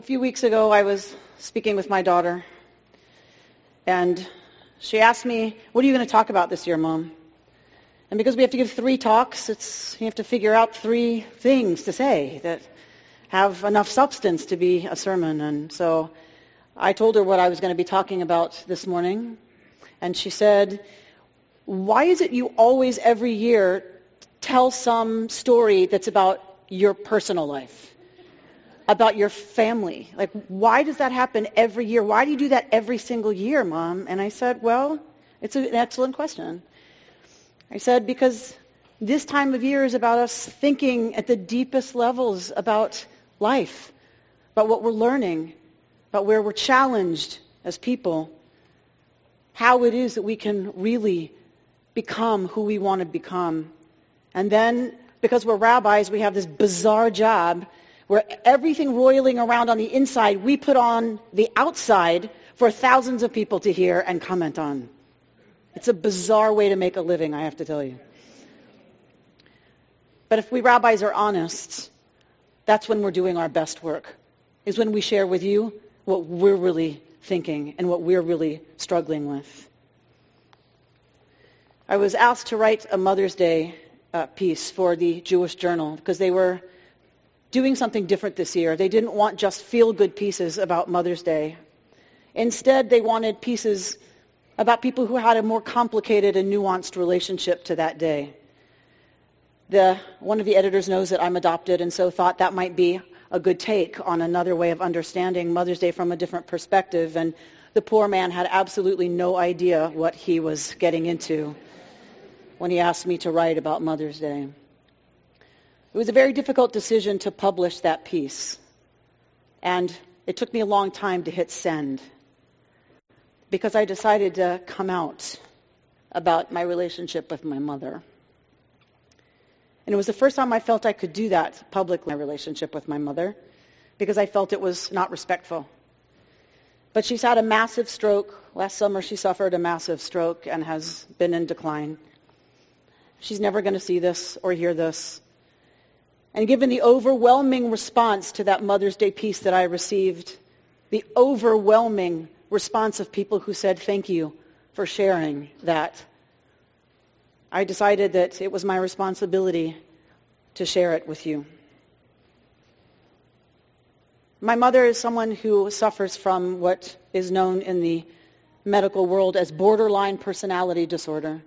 A few weeks ago, I was speaking with my daughter, and she asked me, what are you going to talk about this year, Mom? And because we have to give three talks, it's, you have to figure out three things to say that have enough substance to be a sermon. And so I told her what I was going to be talking about this morning. And she said, why is it you always, every year, tell some story that's about your personal life? About your family? Like, why does that happen every year? Why do you do that every single year, Mom? And I said, well, it's an excellent question. I said, because this time of year is about us thinking at the deepest levels about life, about what we're learning, about where we're challenged as people, how it is that we can really become who we want to become. And then, because we're rabbis, we have this bizarre job where everything roiling around on the inside, we put on the outside for thousands of people to hear and comment on. It's a bizarre way to make a living, I have to tell you. But if we rabbis are honest, that's when we're doing our best work, is when we share with you what we're really thinking and what we're really struggling with. I was asked to write a Mother's Day uh, piece for the Jewish Journal because they were doing something different this year. They didn't want just feel-good pieces about Mother's Day. Instead, they wanted pieces about people who had a more complicated and nuanced relationship to that day. The, one of the editors knows that I'm adopted and so thought that might be a good take on another way of understanding Mother's Day from a different perspective. And the poor man had absolutely no idea what he was getting into when he asked me to write about Mother's Day. It was a very difficult decision to publish that piece. And it took me a long time to hit send because I decided to come out about my relationship with my mother. And it was the first time I felt I could do that publicly, my relationship with my mother, because I felt it was not respectful. But she's had a massive stroke. Last summer she suffered a massive stroke and has been in decline. She's never going to see this or hear this. And given the overwhelming response to that Mother's Day piece that I received, the overwhelming response of people who said thank you for sharing that. I decided that it was my responsibility to share it with you. My mother is someone who suffers from what is known in the medical world as borderline personality disorder.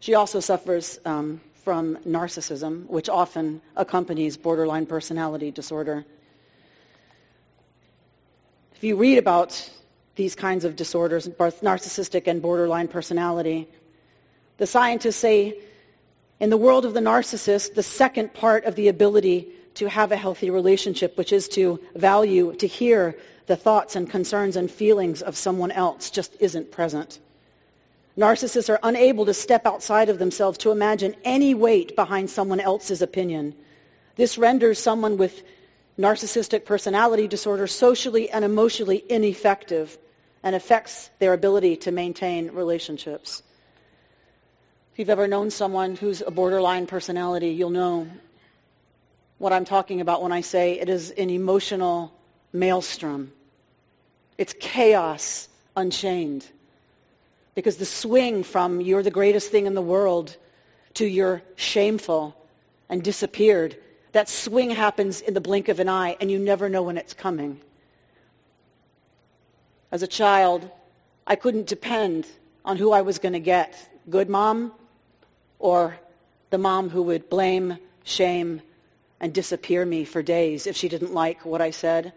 She also suffers um, from narcissism, which often accompanies borderline personality disorder. If you read about these kinds of disorders, both narcissistic and borderline personality. The scientists say in the world of the narcissist, the second part of the ability to have a healthy relationship, which is to value, to hear the thoughts and concerns and feelings of someone else, just isn't present. Narcissists are unable to step outside of themselves to imagine any weight behind someone else's opinion. This renders someone with narcissistic personality disorder socially and emotionally ineffective and affects their ability to maintain relationships. If you've ever known someone who's a borderline personality, you'll know what I'm talking about when I say it is an emotional maelstrom. It's chaos unchained. Because the swing from you're the greatest thing in the world to you're shameful and disappeared, that swing happens in the blink of an eye and you never know when it's coming. As a child, I couldn't depend on who I was going to get, good mom or the mom who would blame, shame, and disappear me for days if she didn't like what I said,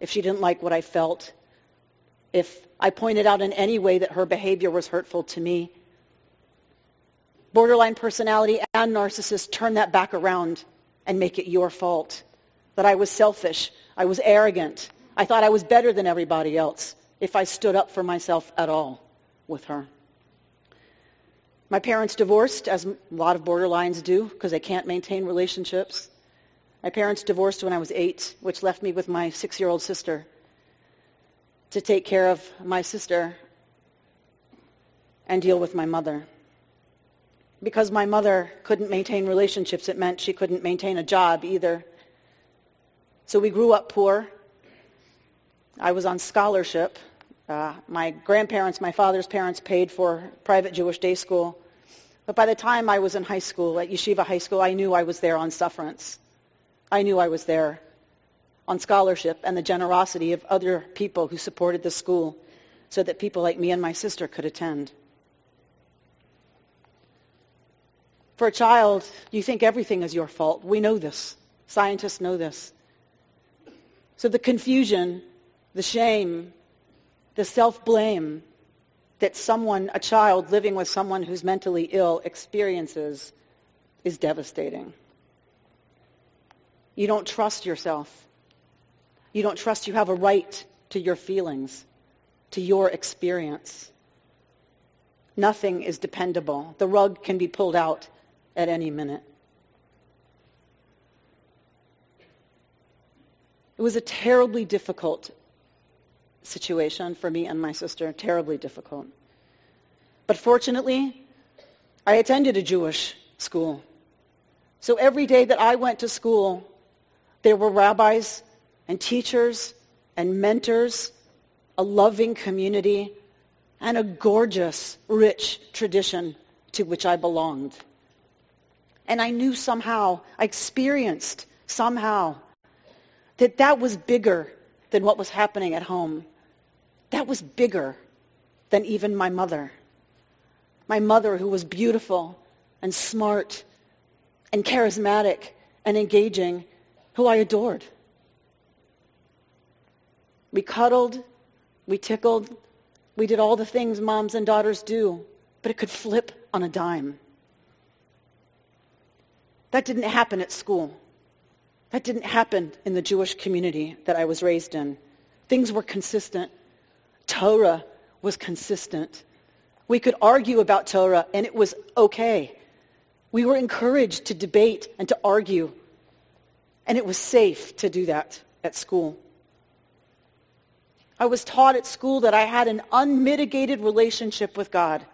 if she didn't like what I felt, if I pointed out in any way that her behavior was hurtful to me. Borderline personality and narcissist turn that back around and make it your fault. That I was selfish, I was arrogant, I thought I was better than everybody else if I stood up for myself at all with her. My parents divorced, as a lot of borderlines do, because they can't maintain relationships. My parents divorced when I was eight, which left me with my six-year-old sister to take care of my sister and deal with my mother. Because my mother couldn't maintain relationships, it meant she couldn't maintain a job either. So we grew up poor I was on scholarship. Uh, my grandparents, my father's parents paid for private Jewish day school. But by the time I was in high school, at Yeshiva High School, I knew I was there on sufferance. I knew I was there on scholarship and the generosity of other people who supported the school so that people like me and my sister could attend. For a child, you think everything is your fault. We know this. Scientists know this. So the confusion, the shame, the self-blame that someone, a child living with someone who's mentally ill experiences is devastating. You don't trust yourself. You don't trust you have a right to your feelings, to your experience. Nothing is dependable. The rug can be pulled out at any minute. It was a terribly difficult situation for me and my sister, terribly difficult. But fortunately, I attended a Jewish school. So every day that I went to school, there were rabbis and teachers and mentors, a loving community, and a gorgeous, rich tradition to which I belonged. And I knew somehow, I experienced somehow that that was bigger than what was happening at home. That was bigger than even my mother. My mother who was beautiful and smart and charismatic and engaging, who I adored. We cuddled, we tickled, we did all the things moms and daughters do, but it could flip on a dime. That didn't happen at school. That didn't happen in the Jewish community that I was raised in. Things were consistent. Torah was consistent. We could argue about Torah and it was okay. We were encouraged to debate and to argue. And it was safe to do that at school. I was taught at school that I had an unmitigated relationship with God.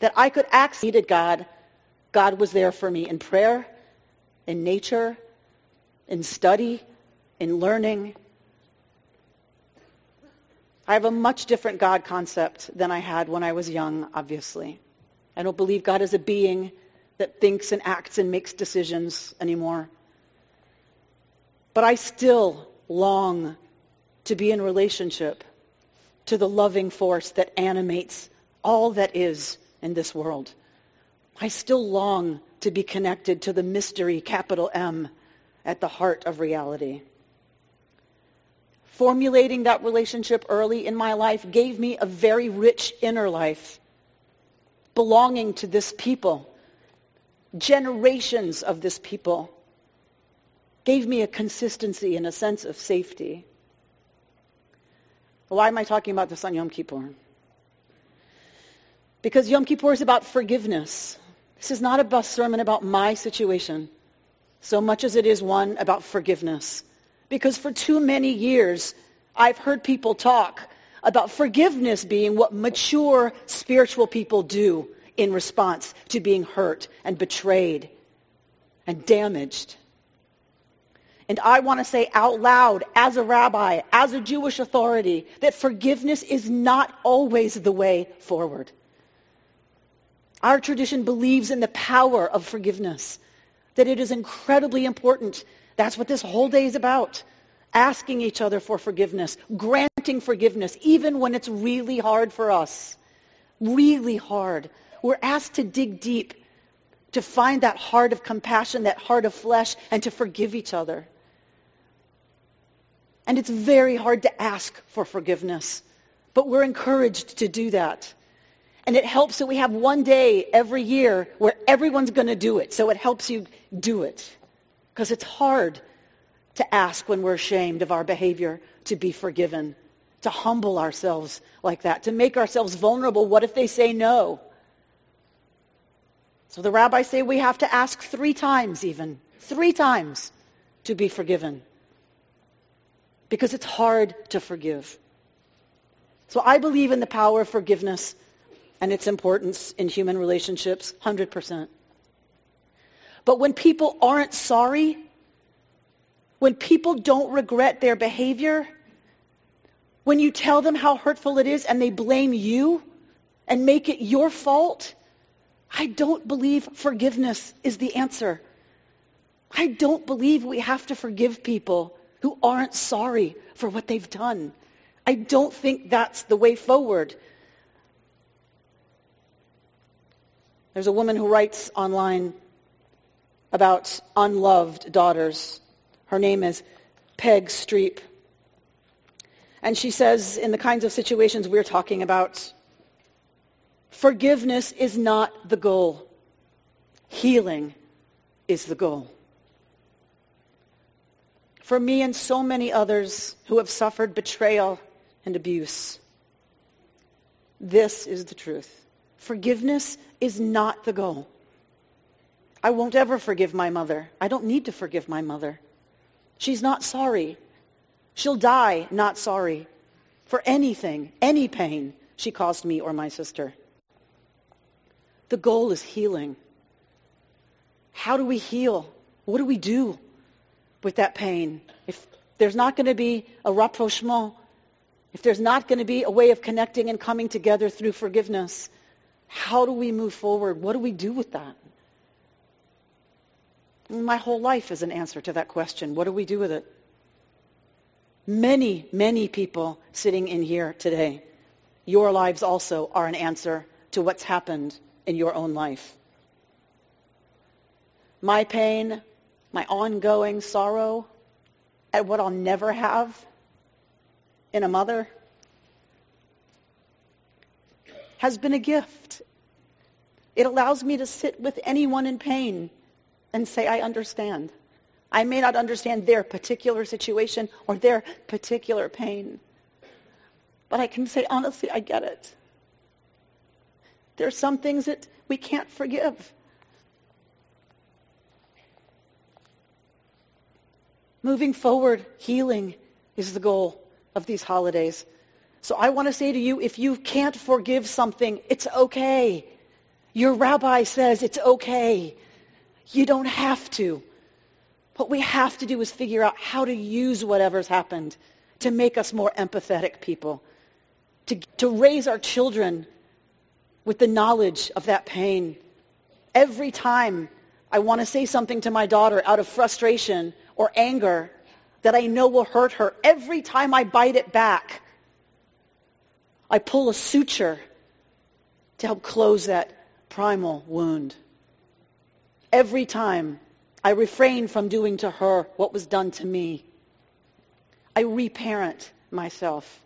That I could access God. God was there for me in prayer, in nature, in study, in learning. I have a much different God concept than I had when I was young, obviously. I don't believe God is a being that thinks and acts and makes decisions anymore. But I still long to be in relationship to the loving force that animates all that is in this world. I still long to be connected to the mystery, capital M, at the heart of reality. Formulating that relationship early in my life gave me a very rich inner life, belonging to this people, generations of this people, gave me a consistency and a sense of safety. Why am I talking about this on Yom Kippur? Because Yom Kippur is about forgiveness. This is not a bus sermon about my situation so much as it is one about forgiveness. Because for too many years, I've heard people talk about forgiveness being what mature spiritual people do in response to being hurt and betrayed and damaged. And I want to say out loud, as a rabbi, as a Jewish authority, that forgiveness is not always the way forward. Our tradition believes in the power of forgiveness, that it is incredibly important. That's what this whole day is about. Asking each other for forgiveness, granting forgiveness, even when it's really hard for us. Really hard. We're asked to dig deep, to find that heart of compassion, that heart of flesh, and to forgive each other. And it's very hard to ask for forgiveness. But we're encouraged to do that. And it helps that we have one day every year where everyone's going to do it. So it helps you do it. Because it's hard to ask when we're ashamed of our behavior to be forgiven, to humble ourselves like that, to make ourselves vulnerable. What if they say no? So the rabbis say we have to ask three times even, three times to be forgiven because it's hard to forgive. So I believe in the power of forgiveness and its importance in human relationships 100%. But when people aren't sorry, when people don't regret their behavior, When you tell them how hurtful it is and they blame you and make it your fault, I don't believe forgiveness is the answer. I don't believe we have to forgive people who aren't sorry for what they've done. I don't think that's the way forward. There's a woman who writes online about unloved daughters. Her name is Peg Streep. And she says, in the kinds of situations we're talking about, forgiveness is not the goal. Healing is the goal. For me and so many others who have suffered betrayal and abuse, this is the truth. Forgiveness is not the goal. I won't ever forgive my mother. I don't need to forgive my mother. She's not sorry. She'll die not sorry for anything, any pain she caused me or my sister. The goal is healing. How do we heal? What do we do with that pain? If there's not going to be a rapprochement, if there's not going to be a way of connecting and coming together through forgiveness, how do we move forward? What do we do with that? My whole life is an answer to that question. What do we do with it? Many, many people sitting in here today, your lives also are an answer to what's happened in your own life. My pain, my ongoing sorrow at what I'll never have in a mother has been a gift. It allows me to sit with anyone in pain and say, I understand. I may not understand their particular situation or their particular pain. But I can say, honestly, I get it. There are some things that we can't forgive. Moving forward, healing is the goal of these holidays. So I want to say to you, if you can't forgive something, it's okay. Your rabbi says it's okay. You don't have to. What we have to do is figure out how to use whatever's happened to make us more empathetic people, to, to raise our children with the knowledge of that pain. Every time I want to say something to my daughter out of frustration or anger that I know will hurt her, every time I bite it back, I pull a suture to help close that primal wound. Every time I refrain from doing to her what was done to me. I reparent myself.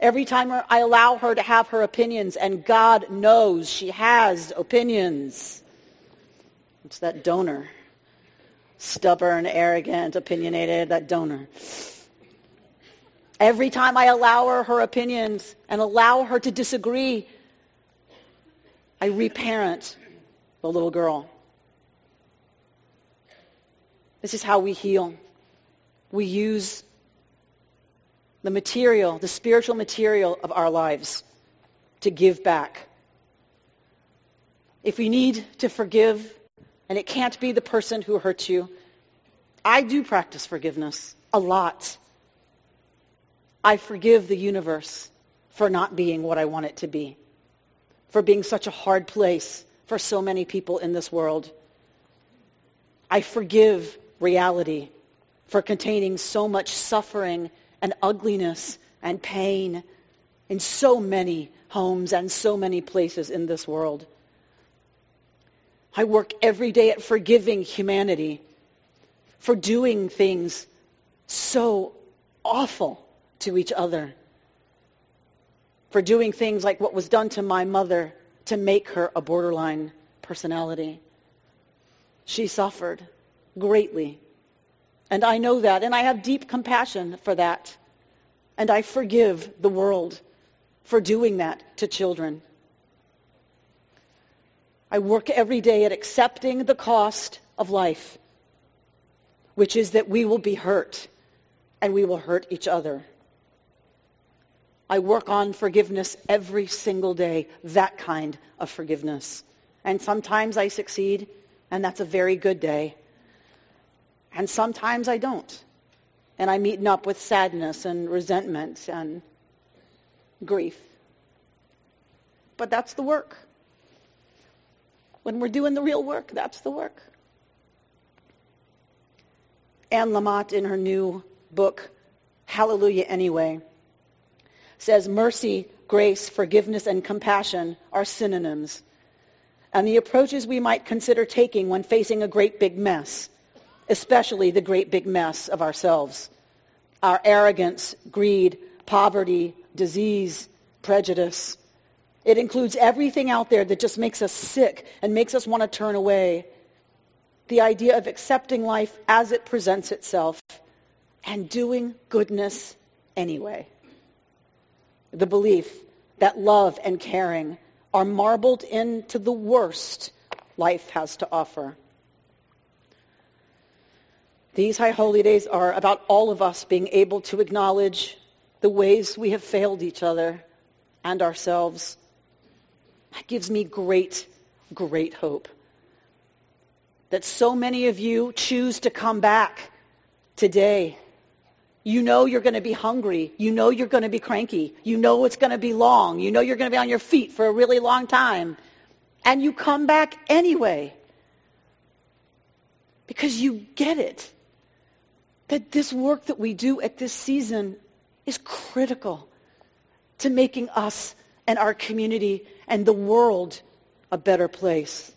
Every time I allow her to have her opinions, and God knows she has opinions. It's that donor. Stubborn, arrogant, opinionated, that donor. Every time I allow her her opinions and allow her to disagree, I reparent the little girl. This is how we heal. We use the material, the spiritual material of our lives to give back. If we need to forgive, and it can't be the person who hurt you, I do practice forgiveness a lot. I forgive the universe for not being what I want it to be, for being such a hard place for so many people in this world. I forgive reality for containing so much suffering and ugliness and pain in so many homes and so many places in this world. I work every day at forgiving humanity for doing things so awful to each other, for doing things like what was done to my mother to make her a borderline personality. She suffered greatly. And I know that, and I have deep compassion for that. And I forgive the world for doing that to children. I work every day at accepting the cost of life, which is that we will be hurt and we will hurt each other. I work on forgiveness every single day, that kind of forgiveness. And sometimes I succeed, and that's a very good day. And sometimes I don't. and I'm eaten up with sadness and resentment and grief. But that's the work. When we're doing the real work, that's the work. Anne Lamott, in her new book, Hallelujah Anyway, says mercy, grace, forgiveness, and compassion are synonyms. And the approaches we might consider taking when facing a great big mess, especially the great big mess of ourselves, our arrogance, greed, poverty, disease, prejudice. It includes everything out there that just makes us sick and makes us want to turn away. The idea of accepting life as it presents itself and doing goodness anyway. The belief that love and caring are marbled into the worst life has to offer. These high holy days are about all of us being able to acknowledge the ways we have failed each other and ourselves. That gives me great, great hope that so many of you choose to come back today. You know you're going to be hungry. You know you're going to be cranky. You know it's going to be long. You know you're going to be on your feet for a really long time. And you come back anyway. Because you get it that this work that we do at this season is critical to making us and our community and the world a better place.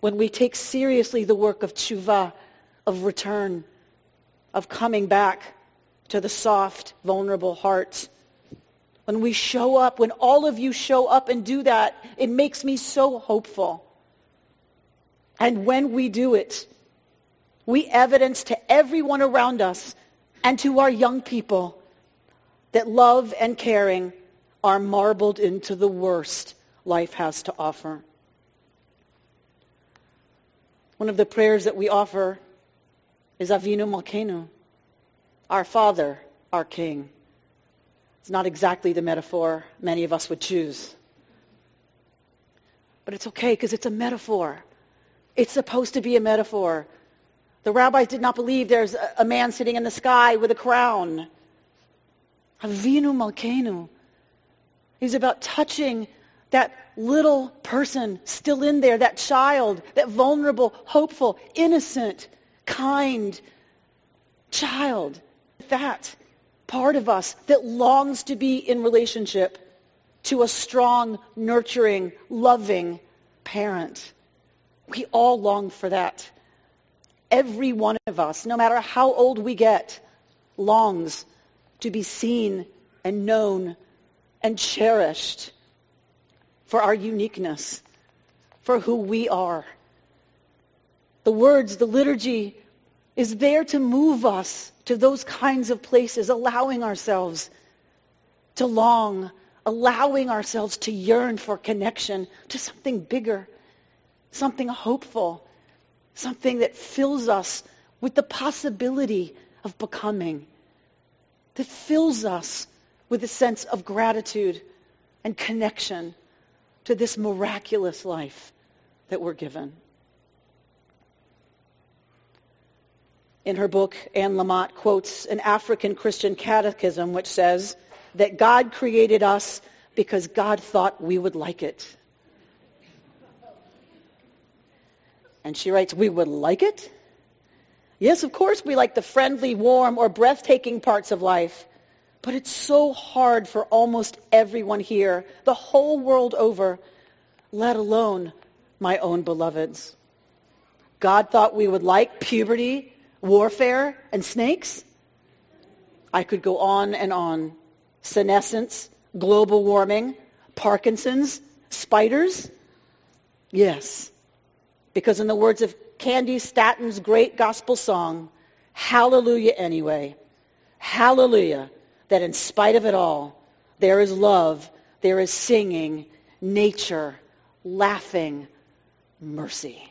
When we take seriously the work of tshuva, of return, of coming back to the soft, vulnerable heart. When we show up, when all of you show up and do that, it makes me so hopeful. And when we do it, we evidence to everyone around us and to our young people that love and caring are marbled into the worst life has to offer. One of the prayers that we offer is Avinu Malkeinu, our Father, our King. It's not exactly the metaphor many of us would choose. But it's okay because it's a metaphor. It's supposed to be a metaphor. The rabbis did not believe there's a, man sitting in the sky with a crown. Avinu Malkeinu. He's about touching that little person still in there, that child, that vulnerable, hopeful, innocent, kind child. That part of us that longs to be in relationship to a strong, nurturing, loving parent. We all long for that. Every one of us, no matter how old we get, longs to be seen and known and cherished for our uniqueness, for who we are. The words, the liturgy is there to move us to those kinds of places, allowing ourselves to long, allowing ourselves to yearn for connection to something bigger, something hopeful, something that fills us with the possibility of becoming, that fills us with a sense of gratitude and connection to this miraculous life that we're given. In her book, Anne Lamott quotes an African Christian catechism which says that God created us because God thought we would like it. And she writes, we would like it? Yes, of course we like the friendly, warm, or breathtaking parts of life. But it's so hard for almost everyone here, the whole world over, let alone my own beloveds. God thought we would like puberty, warfare, and snakes. I could go on and on. Senescence, global warming, Parkinson's, spiders. Yes. Because in the words of Candi Staton's great gospel song, hallelujah anyway. Hallelujah that in spite of it all, there is love, there is singing, nature, laughing, mercy.